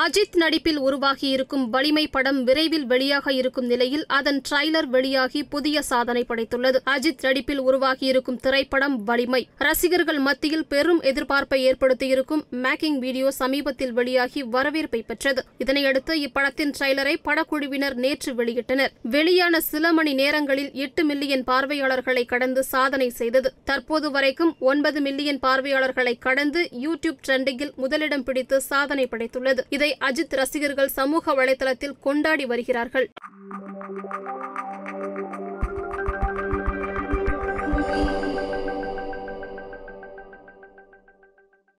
அஜித் நடிப்பில் உருவாகியிருக்கும் வலிமை படம் விரைவில் வெளியாக இருக்கும் நிலையில் அதன் ட்ரைலர் வெளியாகி புதிய சாதனை படைத்துள்ளது. அஜித் நடிப்பில் உருவாகியிருக்கும் திரைப்படம் வலிமை. ரசிகர்கள் மத்தியில் பெரும் எதிர்பார்ப்பை ஏற்படுத்தியிருக்கும் மேக்கிங் வீடியோ சமீபத்தில் வெளியாகி வரவேற்பை பெற்றது. இதனையடுத்து இப்படத்தின் ட்ரைலரை படக்குழுவினர் நேற்று வெளியிட்டனர். வெளியான சில மணி நேரங்களில் எட்டு மில்லியன் பார்வையாளர்களை கடந்து சாதனை செய்தது. தற்போது வரைக்கும் ஒன்பது மில்லியன் பார்வையாளர்களை கடந்து யூடியூப் ட்ரெண்டிங்கில் முதலிடம் பிடித்து சாதனை படைத்துள்ளது. இதை அஜித் ரசிகர்கள் சமூக வலைதளத்தில் கொண்டாடி வருகிறார்கள்.